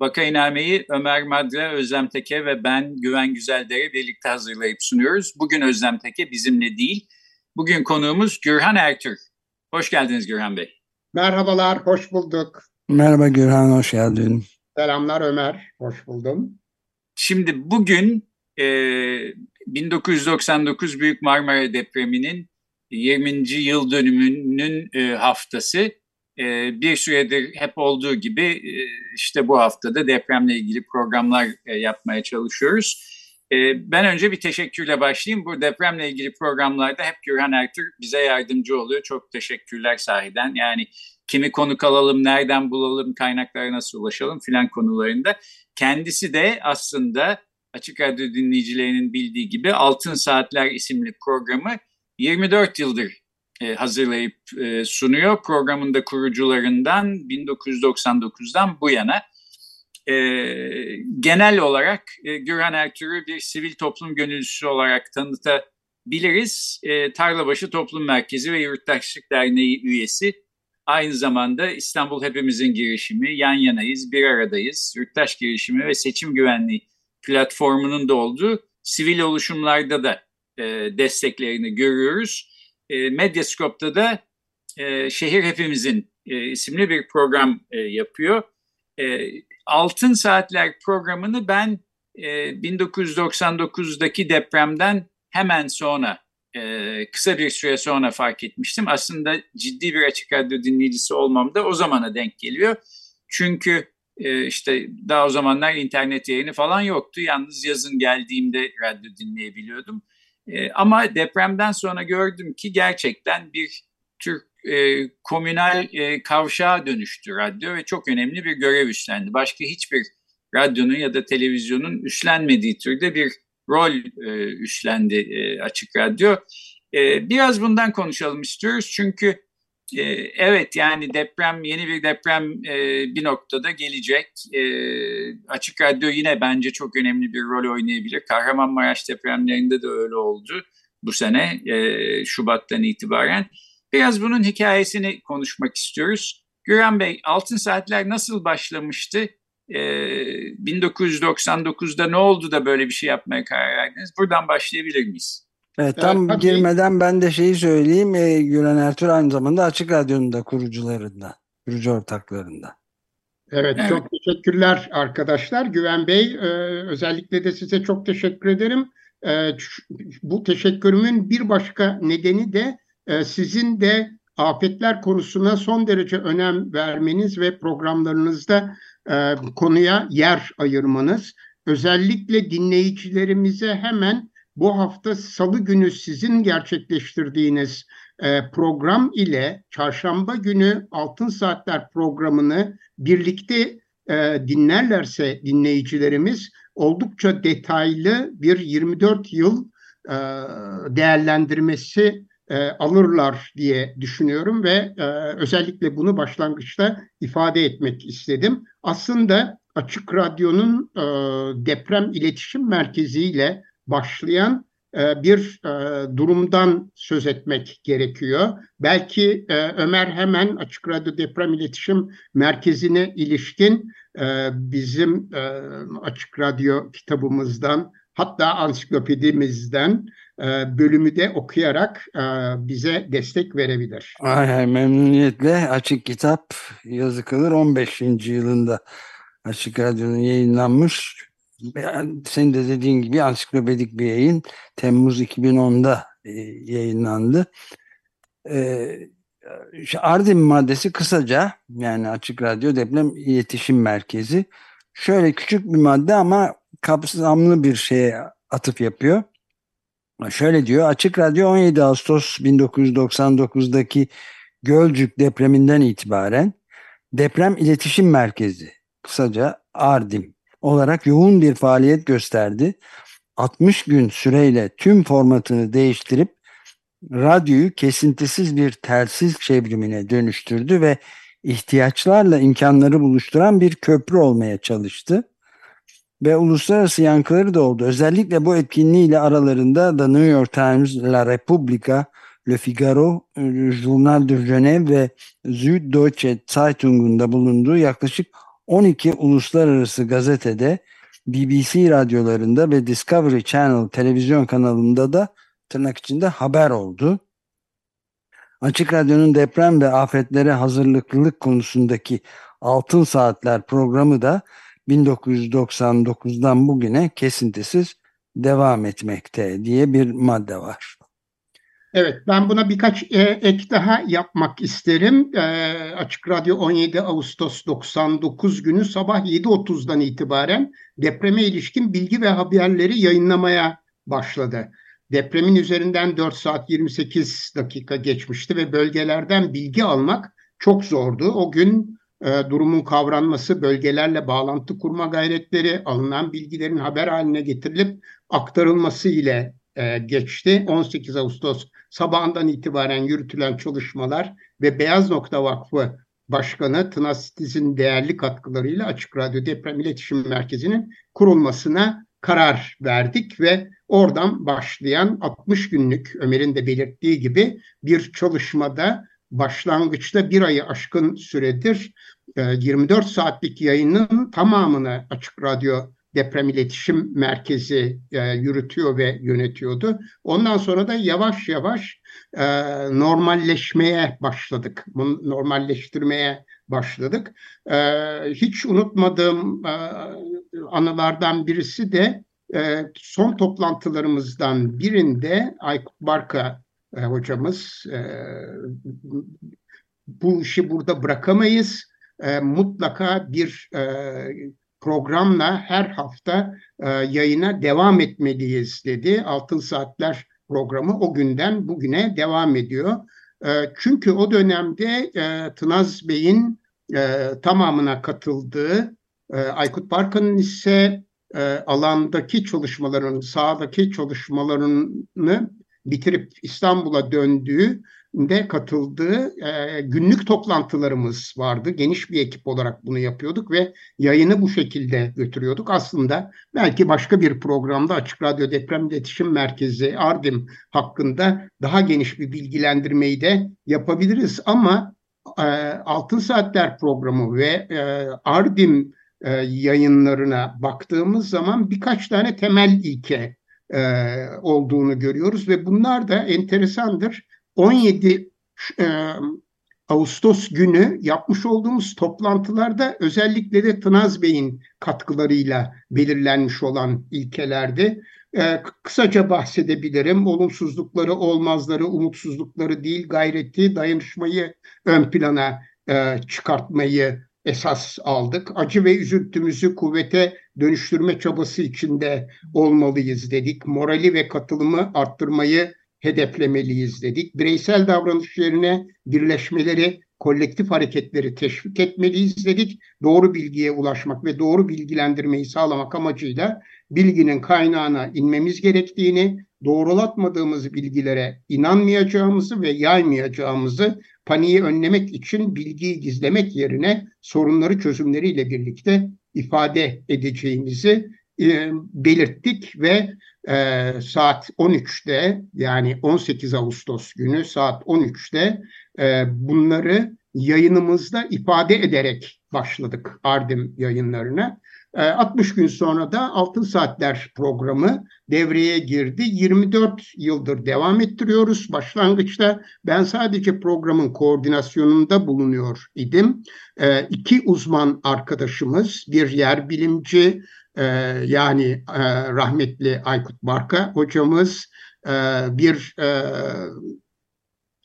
Vakainame'yi Ömer Madra, Özlem Teke ve ben Güven Güzeldere birlikte hazırlayıp sunuyoruz. Bugün Özlem Teke bizimle değil. Bugün konuğumuz Gürhan Ertür. Hoş geldiniz Gürhan Bey. Merhabalar, hoş bulduk. Merhaba Gürhan, hoş geldin. Selamlar Ömer, hoş buldum. Şimdi bugün e, 1999 Büyük Marmara Depremi'nin 20. yıl dönümünün e, haftası. E, bir süredir hep olduğu gibi e, işte bu haftada depremle ilgili programlar e, yapmaya çalışıyoruz. E, ben önce bir teşekkürle başlayayım. Bu depremle ilgili programlarda hep Gürhan Ertür bize yardımcı oluyor. Çok teşekkürler sahiden. Yani kimi konuk alalım, nereden bulalım, kaynaklara nasıl ulaşalım filan konularında. Kendisi de aslında Açık Radyo dinleyicilerinin bildiği gibi Altın Saatler isimli programı 24 yıldır e, hazırlayıp e, sunuyor. Programın da kurucularından 1999'dan bu yana. E, genel olarak e, Gürhan Ertuğrul bir sivil toplum gönüllüsü olarak tanıtabiliriz. Tarlabaşı Toplum Merkezi ve Yurttaşlık Derneği üyesi. Aynı zamanda İstanbul Hepimizin girişimi, yan yanayız, bir aradayız, yurttaş girişimi ve seçim güvenliği platformunun da olduğu sivil oluşumlarda da desteklerini görüyoruz. E, Medyaskop'ta da e, Şehir Hepimizin e, isimli bir program e, yapıyor. E, Altın Saatler programını ben e, 1999'daki depremden hemen sonra e, kısa bir süre sonra fark etmiştim. Aslında ciddi bir açık radyo dinleyicisi olmam da o zamana denk geliyor. Çünkü e, işte daha o zamanlar internet yayını falan yoktu. Yalnız yazın geldiğimde radyo dinleyebiliyordum. E, ama depremden sonra gördüm ki gerçekten bir tür e, komünal e, kavşağa dönüştü radyo ve çok önemli bir görev üstlendi. Başka hiçbir radyonun ya da televizyonun üstlenmediği türde bir rol e, üstlendi e, Açık Radyo. E, biraz bundan konuşalım istiyoruz çünkü e, evet yani deprem yeni bir deprem e, bir noktada gelecek. E, Açık Radyo yine bence çok önemli bir rol oynayabilir. Kahramanmaraş depremlerinde de öyle oldu bu sene e, Şubat'tan itibaren. Biraz bunun hikayesini konuşmak istiyoruz. Güran Bey, Altın Saatler nasıl başlamıştı? Ee, 1999'da ne oldu da böyle bir şey yapmaya karar verdiniz? Buradan başlayabilir miyiz? Evet, tam evet, girmeden ben de şeyi söyleyeyim. E, Gülen Ertuğ aynı zamanda Açık Radyo'nun da kurucularından, kurucu ortaklarından. Evet, evet, çok teşekkürler arkadaşlar. Güven Bey, e, özellikle de size çok teşekkür ederim. E, bu teşekkürümün bir başka nedeni de e, sizin de afetler konusuna son derece önem vermeniz ve programlarınızda e, konuya yer ayırmanız. Özellikle dinleyicilerimize hemen bu hafta salı günü sizin gerçekleştirdiğiniz e, program ile çarşamba günü Altın Saatler programını birlikte e, dinlerlerse dinleyicilerimiz oldukça detaylı bir 24 yıl e, değerlendirmesi e, alırlar diye düşünüyorum ve e, özellikle bunu başlangıçta ifade etmek istedim. Aslında Açık Radyo'nun e, deprem iletişim merkeziyle başlayan e, bir e, durumdan söz etmek gerekiyor. Belki e, Ömer hemen Açık Radyo Deprem İletişim Merkezi'ne ilişkin bizim Açık Radyo kitabımızdan hatta ansiklopedimizden bölümü de okuyarak bize destek verebilir. Ay, memnuniyetle Açık Kitap yazı kalır 15. yılında Açık Radyo'nun yayınlanmış. Senin de dediğin gibi ansiklopedik bir yayın Temmuz 2010'da e, yayınlandı. Ardim maddesi kısaca yani Açık Radyo Deprem İletişim Merkezi. Şöyle küçük bir madde ama kapsamlı bir şeye atıf yapıyor. Şöyle diyor, Açık Radyo 17 Ağustos 1999'daki Gölcük depreminden itibaren Deprem İletişim Merkezi, kısaca ARDİM olarak yoğun bir faaliyet gösterdi. 60 gün süreyle tüm formatını değiştirip radyoyu kesintisiz bir telsiz çevrimine dönüştürdü ve ihtiyaçlarla imkanları buluşturan bir köprü olmaya çalıştı. Ve uluslararası yankıları da oldu. Özellikle bu etkinliğiyle aralarında The New York Times, La Repubblica, Le Figaro, Journal de Genève ve Süddeutsche Zeitung'un da bulunduğu yaklaşık 12 uluslararası gazetede, BBC radyolarında ve Discovery Channel televizyon kanalında da tırnak içinde haber oldu. Açık Radyo'nun deprem ve afetlere hazırlıklılık konusundaki Altın Saatler programı da 1999'dan bugüne kesintisiz devam etmekte diye bir madde var. Evet, ben buna birkaç e, ek daha yapmak isterim. E, Açık Radyo 17 Ağustos 99 günü sabah 7.30'dan itibaren depreme ilişkin bilgi ve haberleri yayınlamaya başladı. Depremin üzerinden 4 saat 28 dakika geçmişti ve bölgelerden bilgi almak çok zordu. O gün e, durumun kavranması, bölgelerle bağlantı kurma gayretleri, alınan bilgilerin haber haline getirilip aktarılması ile e, geçti. 18 Ağustos sabahından itibaren yürütülen çalışmalar ve Beyaz Nokta Vakfı Başkanı Tınas değerli katkılarıyla Açık Radyo Deprem İletişim Merkezi'nin kurulmasına karar verdik ve oradan başlayan 60 günlük Ömer'in de belirttiği gibi bir çalışmada başlangıçta bir ayı aşkın süredir 24 e, saatlik yayının tamamını Açık Radyo Deprem İletişim Merkezi e, yürütüyor ve yönetiyordu. Ondan sonra da yavaş yavaş e, normalleşmeye başladık. Bunu normalleştirmeye başladık. E, hiç unutmadığım e, anılardan birisi de e, son toplantılarımızdan birinde Aykut Barka e, hocamız e, bu işi burada bırakamayız. E, mutlaka bir e, programla her hafta e, yayına devam etmeliyiz dedi. Altın Saatler programı o günden bugüne devam ediyor. E, çünkü o dönemde e, Tınaz Bey'in e, tamamına katıldığı, e, Aykut Barkan'ın ise e, alandaki çalışmaların, sahadaki çalışmalarını bitirip İstanbul'a döndüğü de katıldığı e, günlük toplantılarımız vardı. Geniş bir ekip olarak bunu yapıyorduk ve yayını bu şekilde götürüyorduk. Aslında belki başka bir programda Açık Radyo Deprem İletişim Merkezi Ardim hakkında daha geniş bir bilgilendirmeyi de yapabiliriz. Ama e, Altın Saatler programı ve e, Ardim e, yayınlarına baktığımız zaman birkaç tane temel ilke e, olduğunu görüyoruz ve bunlar da enteresandır 17 e, Ağustos günü yapmış olduğumuz toplantılarda özellikle de Tınaz Bey'in katkılarıyla belirlenmiş olan ilkelerdi. E, kısaca bahsedebilirim. Olumsuzlukları, olmazları, umutsuzlukları değil, gayreti, dayanışmayı ön plana e, çıkartmayı esas aldık. Acı ve üzüntümüzü kuvvete dönüştürme çabası içinde olmalıyız dedik. Morali ve katılımı arttırmayı hedeflemeliyiz dedik. Bireysel davranış yerine birleşmeleri, kolektif hareketleri teşvik etmeliyiz dedik. Doğru bilgiye ulaşmak ve doğru bilgilendirmeyi sağlamak amacıyla bilginin kaynağına inmemiz gerektiğini, doğrulatmadığımız bilgilere inanmayacağımızı ve yaymayacağımızı paniği önlemek için bilgiyi gizlemek yerine sorunları çözümleriyle birlikte ifade edeceğimizi e, belirttik ve e, saat 13'te yani 18 Ağustos günü saat 13'te e, bunları yayınımızda ifade ederek başladık Ardim yayınlarına. 60 gün sonra da Altın Saatler programı devreye girdi. 24 yıldır devam ettiriyoruz. Başlangıçta ben sadece programın koordinasyonunda bulunuyor idim. İki uzman arkadaşımız, bir yer bilimci, e, yani e, rahmetli Aykut Barka hocamız e, bir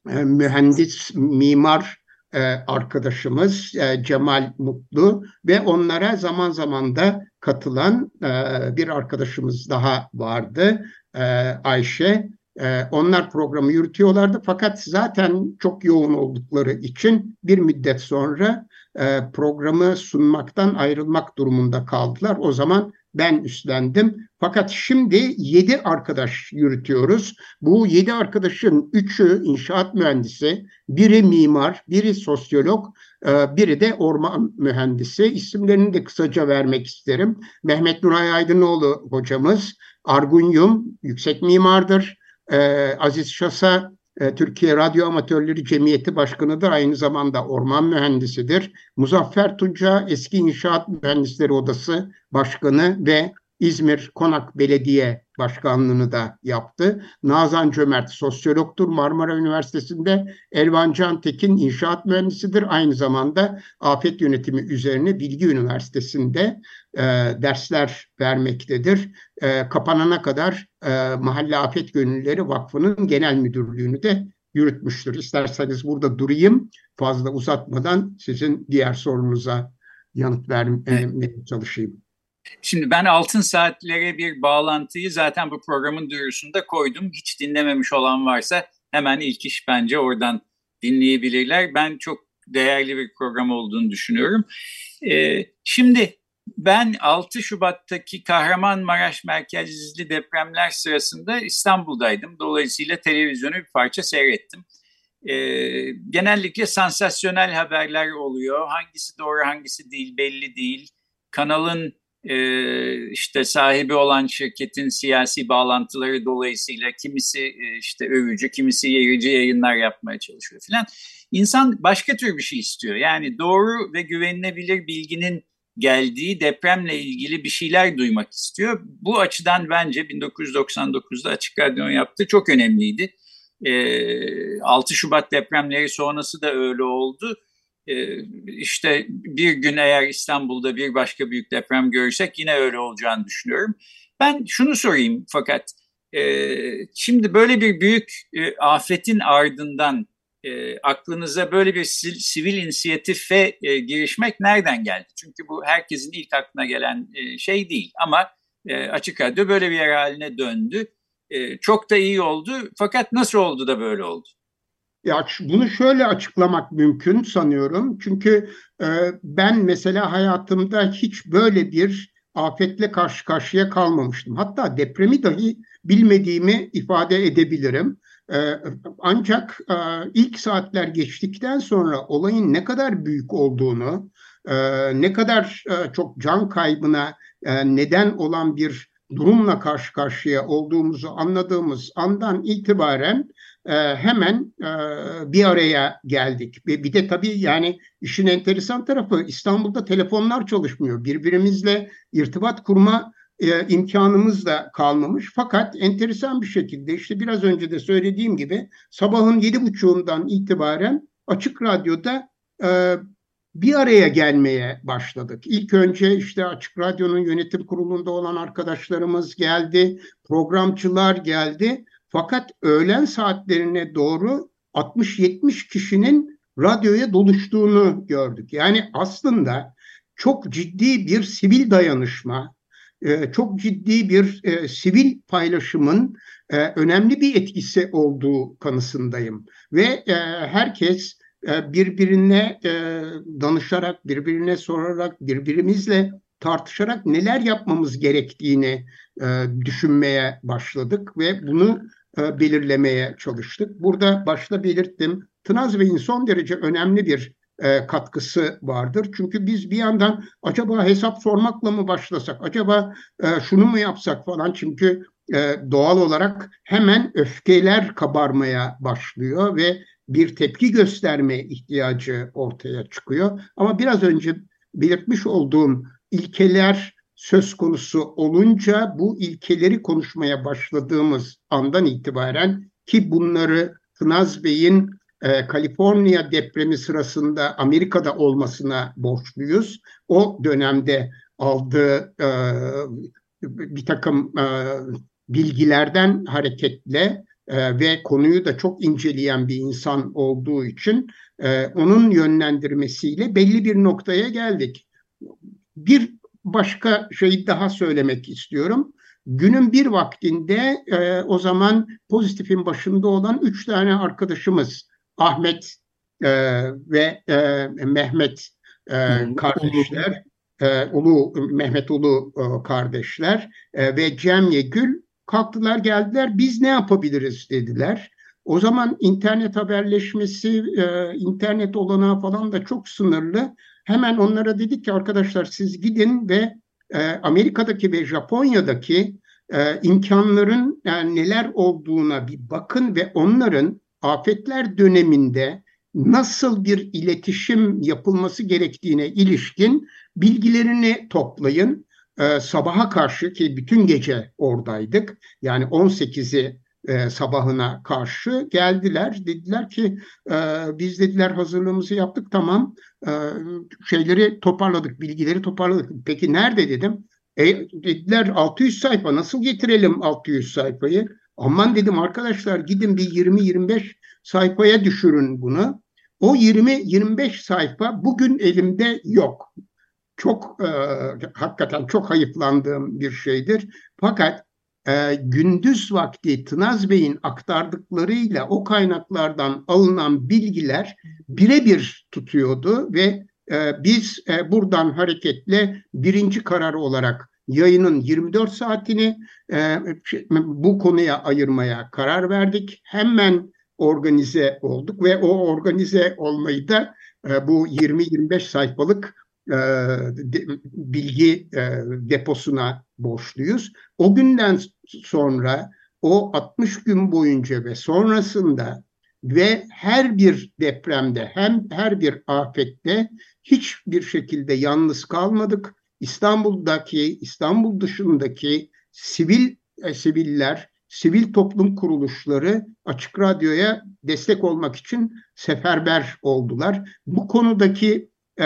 mühendis, mimar e, arkadaşımız e, Cemal Mutlu ve onlara zaman zaman da katılan e, bir arkadaşımız daha vardı Ayşe onlar programı yürütüyorlardı fakat zaten çok yoğun oldukları için bir müddet sonra programı sunmaktan ayrılmak durumunda kaldılar. O zaman ben üstlendim. Fakat şimdi yedi arkadaş yürütüyoruz. Bu yedi arkadaşın üçü inşaat mühendisi, biri mimar, biri sosyolog, e, biri de orman mühendisi. İsimlerini de kısaca vermek isterim. Mehmet Nuray Aydınoğlu hocamız, Argun Yum yüksek mimardır. E, Aziz Şasa Türkiye Radyo Amatörleri Cemiyeti Başkanı'dır. Aynı zamanda orman mühendisidir. Muzaffer Tunca eski İnşaat Mühendisleri Odası Başkanı ve İzmir Konak Belediye Başkanlığını da yaptı. Nazan Cömert sosyologtur Marmara Üniversitesi'nde. Elvan Can Tekin inşaat mühendisidir. Aynı zamanda afet yönetimi üzerine Bilgi Üniversitesi'nde e, dersler vermektedir. E, kapanana kadar e, Mahalle Afet Gönüllüleri Vakfı'nın genel müdürlüğünü de yürütmüştür. İsterseniz burada durayım fazla uzatmadan sizin diğer sorunuza yanıt vermeye çalışayım. Şimdi ben altın saatlere bir bağlantıyı zaten bu programın duyurusunda koydum. Hiç dinlememiş olan varsa hemen ilk iş bence oradan dinleyebilirler. Ben çok değerli bir program olduğunu düşünüyorum. Ee, şimdi ben 6 Şubat'taki Kahramanmaraş merkezli depremler sırasında İstanbul'daydım. Dolayısıyla televizyonu bir parça seyrettim. Ee, genellikle sansasyonel haberler oluyor. Hangisi doğru hangisi değil belli değil. Kanalın e, işte sahibi olan şirketin siyasi bağlantıları dolayısıyla kimisi e, işte övücü, kimisi yerici yayınlar yapmaya çalışıyor filan. İnsan başka tür bir şey istiyor. Yani doğru ve güvenilebilir bilginin geldiği depremle ilgili bir şeyler duymak istiyor. Bu açıdan bence 1999'da Açık Radyo'nun yaptığı çok önemliydi. 6 Şubat depremleri sonrası da öyle oldu e, işte bir gün eğer İstanbul'da bir başka büyük deprem görürsek yine öyle olacağını düşünüyorum. Ben şunu sorayım fakat e, şimdi böyle bir büyük e, afetin ardından e, aklınıza böyle bir sivil inisiyatife girişmek nereden geldi? Çünkü bu herkesin ilk aklına gelen şey değil ama Açık Radyo böyle bir yer haline döndü. Çok da iyi oldu fakat nasıl oldu da böyle oldu? Ya bunu şöyle açıklamak mümkün sanıyorum. Çünkü e, ben mesela hayatımda hiç böyle bir afetle karşı karşıya kalmamıştım. Hatta depremi dahi bilmediğimi ifade edebilirim. E, ancak e, ilk saatler geçtikten sonra olayın ne kadar büyük olduğunu, e, ne kadar e, çok can kaybına e, neden olan bir durumla karşı karşıya olduğumuzu anladığımız andan itibaren hemen e, bir araya geldik. Bir de tabii yani işin enteresan tarafı İstanbul'da telefonlar çalışmıyor. Birbirimizle irtibat kurma e, imkanımız da kalmamış. Fakat enteresan bir şekilde işte biraz önce de söylediğim gibi sabahın yedi buçuğundan itibaren Açık Radyo'da e, bir araya gelmeye başladık. İlk önce işte Açık Radyo'nun yönetim kurulunda olan arkadaşlarımız geldi, programcılar geldi. Fakat öğlen saatlerine doğru 60-70 kişinin radyoya doluştuğunu gördük. Yani aslında çok ciddi bir sivil dayanışma, e, çok ciddi bir e, sivil paylaşımın e, önemli bir etkisi olduğu kanısındayım. Ve herkes birbirine danışarak, birbirine sorarak, birbirimizle tartışarak neler yapmamız gerektiğini düşünmeye başladık ve bunu e, belirlemeye çalıştık. Burada başta belirttim. Tınaz Bey'in son derece önemli bir e, katkısı vardır. Çünkü biz bir yandan acaba hesap sormakla mı başlasak, acaba e, şunu mu yapsak falan çünkü doğal olarak hemen öfkeler kabarmaya başlıyor ve bir tepki gösterme ihtiyacı ortaya çıkıyor. Ama biraz önce belirtmiş olduğum ilkeler söz konusu olunca bu ilkeleri konuşmaya başladığımız andan itibaren ki bunları Tınaz Bey'in e, Kaliforniya depremi sırasında Amerika'da olmasına borçluyuz. O dönemde aldığı e, bir takım e, bilgilerden hareketle e, ve konuyu da çok inceleyen bir insan olduğu için e, onun yönlendirmesiyle belli bir noktaya geldik. Bir başka şey daha söylemek istiyorum. Günün bir vaktinde e, o zaman pozitifin başında olan üç tane arkadaşımız Ahmet e, ve e, Mehmet e, kardeşler, e, Ulu Mehmet Ulu e, kardeşler e, ve Cem Yegül kalktılar geldiler biz ne yapabiliriz dediler. O zaman internet haberleşmesi, e, internet olanağı falan da çok sınırlı. Hemen onlara dedik ki arkadaşlar siz gidin ve e, Amerika'daki ve Japonya'daki e, imkanların yani neler olduğuna bir bakın ve onların afetler döneminde nasıl bir iletişim yapılması gerektiğine ilişkin bilgilerini toplayın. E, sabaha karşı ki bütün gece oradaydık. Yani 18'i e, sabahına karşı geldiler. Dediler ki e, biz dediler hazırlığımızı yaptık tamam e, şeyleri toparladık, bilgileri toparladık. Peki nerede dedim. E, dediler 600 sayfa nasıl getirelim 600 sayfayı? Aman dedim arkadaşlar gidin bir 20-25 sayfaya düşürün bunu. O 20-25 sayfa bugün elimde yok. Çok e, hakikaten çok hayıflandığım bir şeydir. Fakat e, gündüz vakti Tınaz Bey'in aktardıklarıyla o kaynaklardan alınan bilgiler birebir tutuyordu ve e, biz e, buradan hareketle birinci karar olarak yayının 24 saatini e, bu konuya ayırmaya karar verdik. Hemen organize olduk ve o organize olmayı da e, bu 20-25 sayfalık e, bilgi e, deposuna borçluyuz. O günden sonra o 60 gün boyunca ve sonrasında ve her bir depremde hem her bir afette hiçbir şekilde yalnız kalmadık. İstanbul'daki, İstanbul dışındaki sivil e, siviller, sivil toplum kuruluşları Açık Radyo'ya destek olmak için seferber oldular. Bu konudaki e,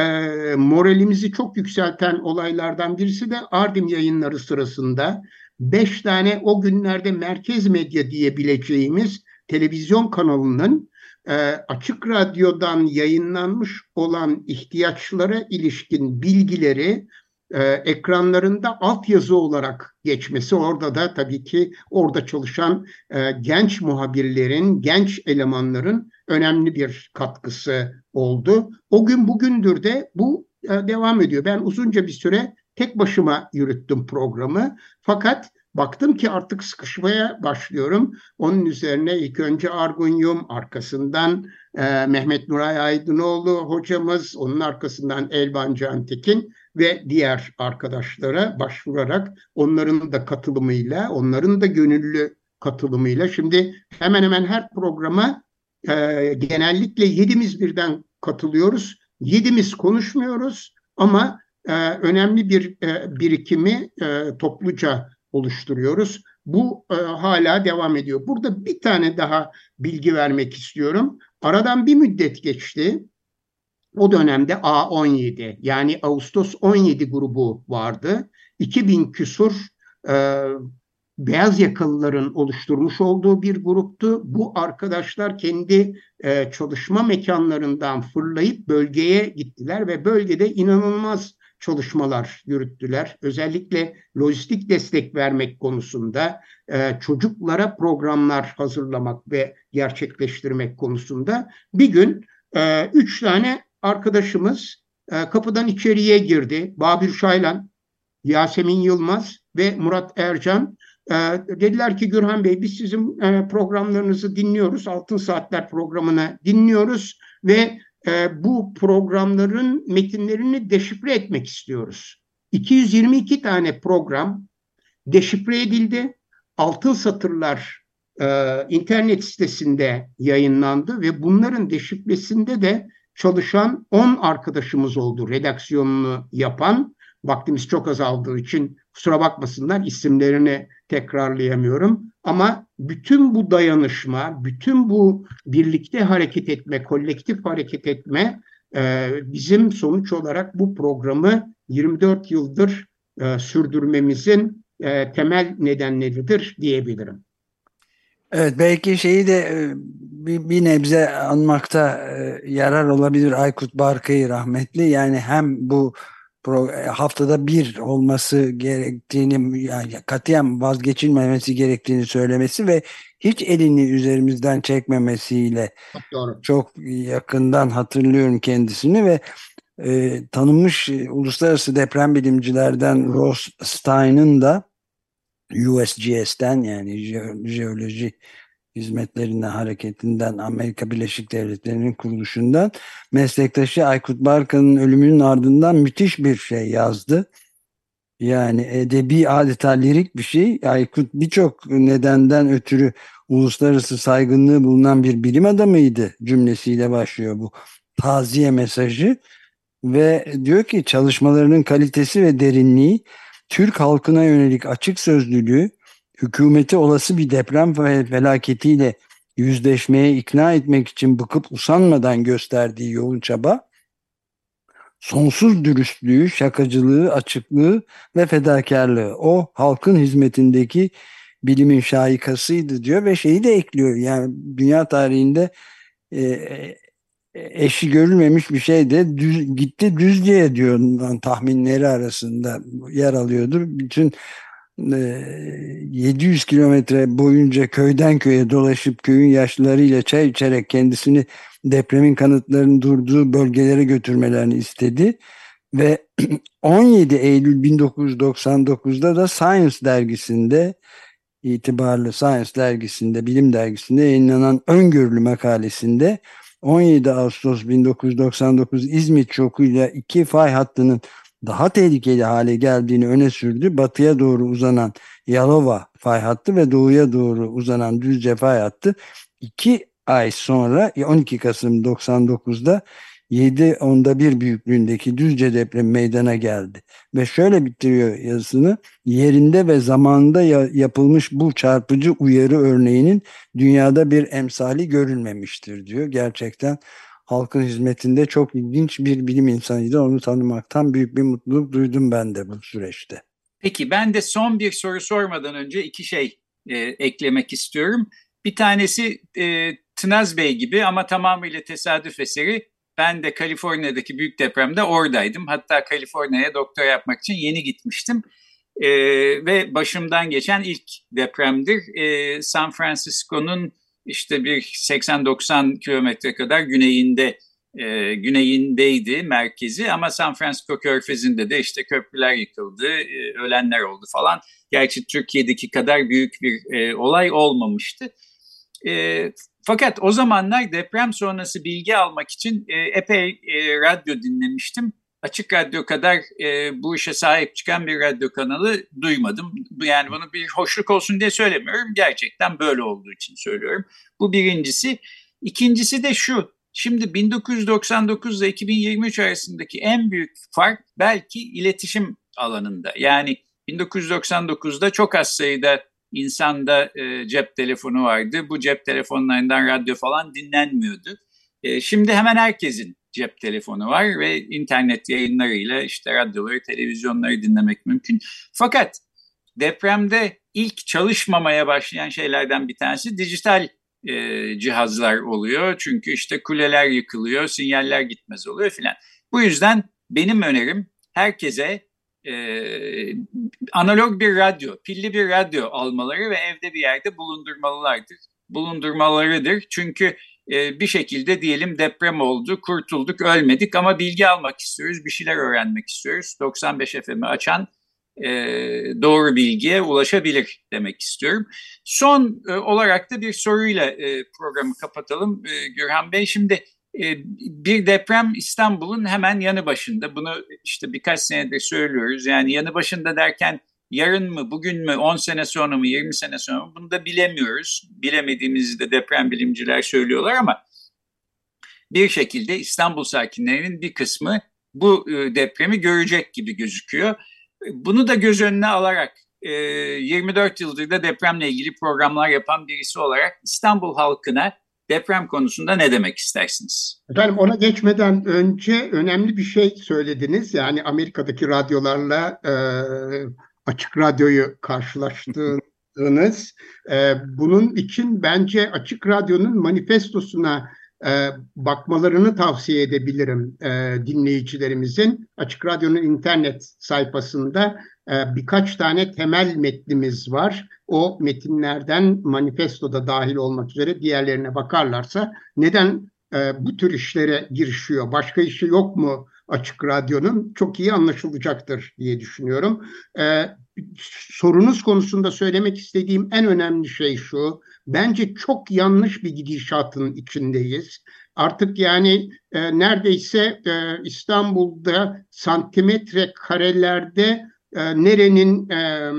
moralimizi çok yükselten olaylardan birisi de Ardim yayınları sırasında beş tane o günlerde merkez medya diyebileceğimiz televizyon kanalının e, açık radyodan yayınlanmış olan ihtiyaçlara ilişkin bilgileri e, ekranlarında altyazı olarak geçmesi orada da tabii ki orada çalışan e, genç muhabirlerin, genç elemanların önemli bir katkısı oldu. O gün bugündür de bu e, devam ediyor. Ben uzunca bir süre tek başıma yürüttüm programı. Fakat baktım ki artık sıkışmaya başlıyorum. Onun üzerine ilk önce Argunyum, arkasından e, Mehmet Nuray Aydınoğlu hocamız, onun arkasından Elvan Cantekin ve diğer arkadaşlara başvurarak onların da katılımıyla, onların da gönüllü katılımıyla şimdi hemen hemen her programa e, genellikle yedimiz birden katılıyoruz. Yedimiz konuşmuyoruz ama e, önemli bir e, birikimi e, topluca oluşturuyoruz. Bu e, hala devam ediyor. Burada bir tane daha bilgi vermek istiyorum. Aradan bir müddet geçti. O dönemde A17 yani Ağustos 17 grubu vardı. 2000 küsur e, beyaz yakalıların oluşturmuş olduğu bir gruptu. Bu arkadaşlar kendi e, çalışma mekanlarından fırlayıp bölgeye gittiler ve bölgede inanılmaz çalışmalar yürüttüler. Özellikle lojistik destek vermek konusunda, e, çocuklara programlar hazırlamak ve gerçekleştirmek konusunda bir gün e, üç tane arkadaşımız e, kapıdan içeriye girdi. Babür Şaylan, Yasemin Yılmaz ve Murat Ercan. E, dediler ki Gürhan Bey biz sizin e, programlarınızı dinliyoruz. Altın Saatler programını dinliyoruz ve e, bu programların metinlerini deşifre etmek istiyoruz. 222 tane program deşifre edildi. Altın Satırlar e, internet sitesinde yayınlandı ve bunların deşifresinde de çalışan 10 arkadaşımız oldu redaksiyonunu yapan. Vaktimiz çok azaldığı için kusura bakmasınlar isimlerini tekrarlayamıyorum. Ama bütün bu dayanışma, bütün bu birlikte hareket etme, kolektif hareket etme e, bizim sonuç olarak bu programı 24 yıldır e, sürdürmemizin e, temel nedenleridir diyebilirim. Evet belki şeyi de e, bir, bir nebze anmakta e, yarar olabilir Aykut Barkay'ı rahmetli. Yani hem bu e, haftada bir olması gerektiğini yani katiyen vazgeçilmemesi gerektiğini söylemesi ve hiç elini üzerimizden çekmemesiyle Doğru. çok yakından hatırlıyorum kendisini ve e, tanınmış uluslararası deprem bilimcilerden Ross Stein'ın da USGS'ten yani jeoloji hizmetlerinden hareketinden Amerika Birleşik Devletleri'nin kuruluşundan meslektaşı Aykut Barkan'ın ölümünün ardından müthiş bir şey yazdı. Yani edebi adeta lirik bir şey. Aykut birçok nedenden ötürü uluslararası saygınlığı bulunan bir bilim adamıydı cümlesiyle başlıyor bu taziye mesajı ve diyor ki çalışmalarının kalitesi ve derinliği Türk halkına yönelik açık sözlülüğü hükümeti olası bir deprem felaketiyle yüzleşmeye ikna etmek için bıkıp usanmadan gösterdiği yoğun çaba, sonsuz dürüstlüğü, şakacılığı, açıklığı ve fedakarlığı o halkın hizmetindeki bilimin şahikasıydı diyor ve şeyi de ekliyor. Yani dünya tarihinde e, eşi görülmemiş bir şey de düz, gitti Düzce'ye diyor tahminleri arasında yer alıyordur. Bütün 700 kilometre boyunca köyden köye dolaşıp köyün yaşlılarıyla çay içerek kendisini depremin kanıtlarının durduğu bölgelere götürmelerini istedi. Ve 17 Eylül 1999'da da Science dergisinde itibarlı Science dergisinde, bilim dergisinde yayınlanan öngörülü makalesinde 17 Ağustos 1999 İzmit şokuyla iki fay hattının daha tehlikeli hale geldiğini öne sürdü. Batıya doğru uzanan Yalova fay hattı ve doğuya doğru uzanan Düzce fay hattı iki ay sonra 12 Kasım 99'da 7 onda bir büyüklüğündeki Düzce depremi meydana geldi. Ve şöyle bitiriyor yazısını yerinde ve zamanında yapılmış bu çarpıcı uyarı örneğinin dünyada bir emsali görülmemiştir diyor. Gerçekten halkın hizmetinde çok ilginç bir bilim insanıydı. Onu tanımaktan büyük bir mutluluk duydum ben de bu süreçte. Peki ben de son bir soru sormadan önce iki şey e, eklemek istiyorum. Bir tanesi e, Tınaz Bey gibi ama tamamıyla tesadüf eseri. Ben de Kaliforniya'daki büyük depremde oradaydım. Hatta Kaliforniya'ya doktor yapmak için yeni gitmiştim. E, ve başımdan geçen ilk depremdir. E, San Francisco'nun işte bir 80-90 kilometre kadar güneyinde e, güneyindeydi merkezi ama San Francisco Körfezi'nde de işte köprüler yıkıldı, e, ölenler oldu falan. Gerçi Türkiye'deki kadar büyük bir e, olay olmamıştı. E, fakat o zamanlar deprem sonrası bilgi almak için e, epey e, radyo dinlemiştim. Açık Radyo kadar e, bu işe sahip çıkan bir radyo kanalı duymadım. Yani bunu bir hoşluk olsun diye söylemiyorum. Gerçekten böyle olduğu için söylüyorum. Bu birincisi. İkincisi de şu. Şimdi 1999 ile 2023 arasındaki en büyük fark belki iletişim alanında. Yani 1999'da çok az sayıda insanda e, cep telefonu vardı. Bu cep telefonlarından radyo falan dinlenmiyordu. E, şimdi hemen herkesin cep telefonu var ve internet yayınlarıyla işte radyoları, televizyonları dinlemek mümkün. Fakat depremde ilk çalışmamaya başlayan şeylerden bir tanesi dijital e, cihazlar oluyor. Çünkü işte kuleler yıkılıyor, sinyaller gitmez oluyor filan. Bu yüzden benim önerim herkese e, analog bir radyo, pilli bir radyo almaları ve evde bir yerde bulundurmalılardır. Bulundurmalarıdır. Çünkü e, bir şekilde diyelim deprem oldu, kurtulduk, ölmedik ama bilgi almak istiyoruz, bir şeyler öğrenmek istiyoruz. 95 FM'i açan e, doğru bilgiye ulaşabilir demek istiyorum. Son e, olarak da bir soruyla e, programı kapatalım e, Gürhan Bey. Şimdi bir deprem İstanbul'un hemen yanı başında. Bunu işte birkaç senedir söylüyoruz. Yani yanı başında derken yarın mı, bugün mü, 10 sene sonra mı, 20 sene sonra mı bunu da bilemiyoruz. Bilemediğimizi de deprem bilimciler söylüyorlar ama bir şekilde İstanbul sakinlerinin bir kısmı bu e, depremi görecek gibi gözüküyor. Bunu da göz önüne alarak 24 e, yıldır da depremle ilgili programlar yapan birisi olarak İstanbul halkına deprem konusunda ne demek istersiniz? Efendim ona geçmeden önce önemli bir şey söylediniz. Yani Amerika'daki radyolarla e, Açık Radyo'yu karşılaştığınız. E, bunun için bence Açık Radyo'nun manifestosuna e, bakmalarını tavsiye edebilirim e, dinleyicilerimizin. Açık Radyo'nun internet sayfasında birkaç tane temel metnimiz var. O metinlerden manifestoda dahil olmak üzere diğerlerine bakarlarsa neden e, bu tür işlere girişiyor? Başka işi yok mu Açık Radyo'nun? Çok iyi anlaşılacaktır diye düşünüyorum. E, sorunuz konusunda söylemek istediğim en önemli şey şu. Bence çok yanlış bir gidişatın içindeyiz. Artık yani e, neredeyse e, İstanbul'da santimetre karelerde e, nerenin e,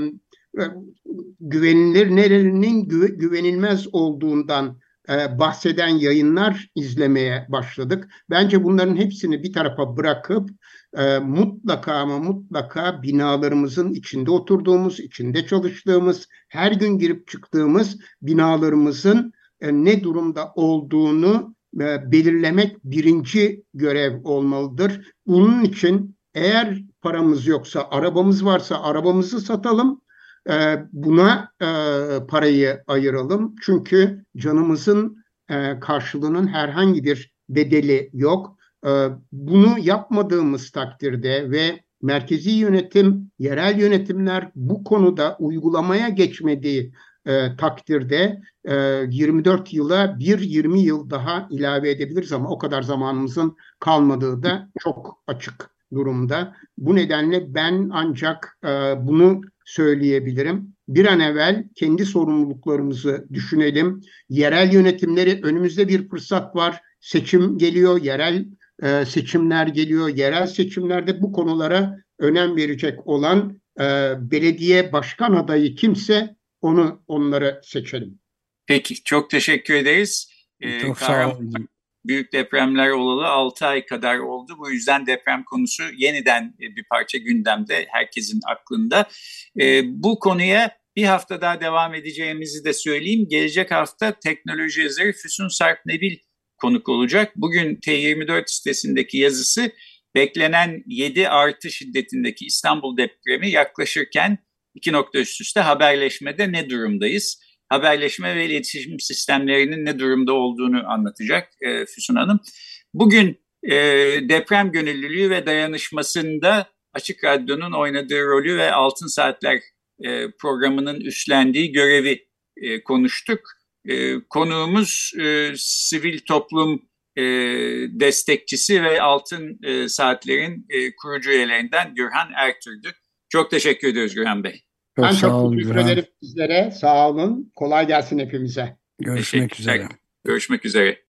güvenilir, nerenin güve, güvenilmez olduğundan e, bahseden yayınlar izlemeye başladık. Bence bunların hepsini bir tarafa bırakıp e, mutlaka ama mutlaka binalarımızın içinde oturduğumuz, içinde çalıştığımız, her gün girip çıktığımız binalarımızın e, ne durumda olduğunu e, belirlemek birinci görev olmalıdır. Bunun için eğer paramız yoksa, arabamız varsa arabamızı satalım, e, buna e, parayı ayıralım. Çünkü canımızın e, karşılığının herhangi bir bedeli yok. Ee, bunu yapmadığımız takdirde ve merkezi yönetim, yerel yönetimler bu konuda uygulamaya geçmediği e, takdirde e, 24 yıla bir 20 yıl daha ilave edebiliriz ama o kadar zamanımızın kalmadığı da çok açık durumda. Bu nedenle ben ancak e, bunu söyleyebilirim. Bir an evvel kendi sorumluluklarımızı düşünelim. Yerel yönetimleri önümüzde bir fırsat var. Seçim geliyor, yerel e, seçimler geliyor. Yerel seçimlerde bu konulara önem verecek olan e, belediye başkan adayı kimse onu onları seçelim. Peki çok teşekkür ederiz. Ee, çok sağ olun. Büyük depremler olalı 6 ay kadar oldu. Bu yüzden deprem konusu yeniden bir parça gündemde herkesin aklında. Ee, bu konuya bir hafta daha devam edeceğimizi de söyleyeyim. Gelecek hafta teknoloji yazarı Füsun Sarp Nebil konuk olacak. Bugün T24 sitesindeki yazısı beklenen 7 artı şiddetindeki İstanbul depremi yaklaşırken iki nokta üst üste haberleşmede ne durumdayız? Haberleşme ve iletişim sistemlerinin ne durumda olduğunu anlatacak e, Füsun Hanım. Bugün e, deprem gönüllülüğü ve dayanışmasında Açık Radyo'nun oynadığı rolü ve Altın Saatler e, programının üstlendiği görevi e, konuştuk. E, konuğumuz e, sivil toplum e, destekçisi ve Altın e, Saatler'in e, kurucu üyelerinden Gürhan Ertürk'dü. Çok teşekkür ediyoruz Gürhan Bey. Çok ben çok teşekkür ederim sizlere. Sağ olun. Kolay gelsin hepimize. Görüşmek üzere. Görüşmek üzere.